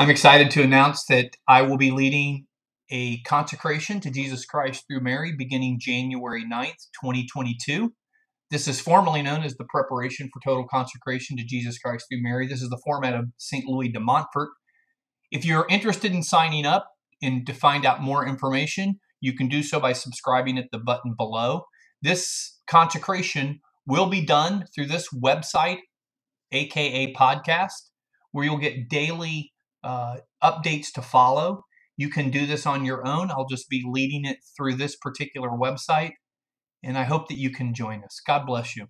I'm excited to announce that I will be leading a consecration to Jesus Christ through Mary beginning January 9th, 2022. This is formally known as the Preparation for Total Consecration to Jesus Christ through Mary. This is the format of St. Louis de Montfort. If you're interested in signing up and to find out more information, you can do so by subscribing at the button below. This consecration will be done through this website, aka podcast, where you'll get daily uh, updates to follow. You can do this on your own. I'll just be leading it through this particular website. And I hope that you can join us. God bless you.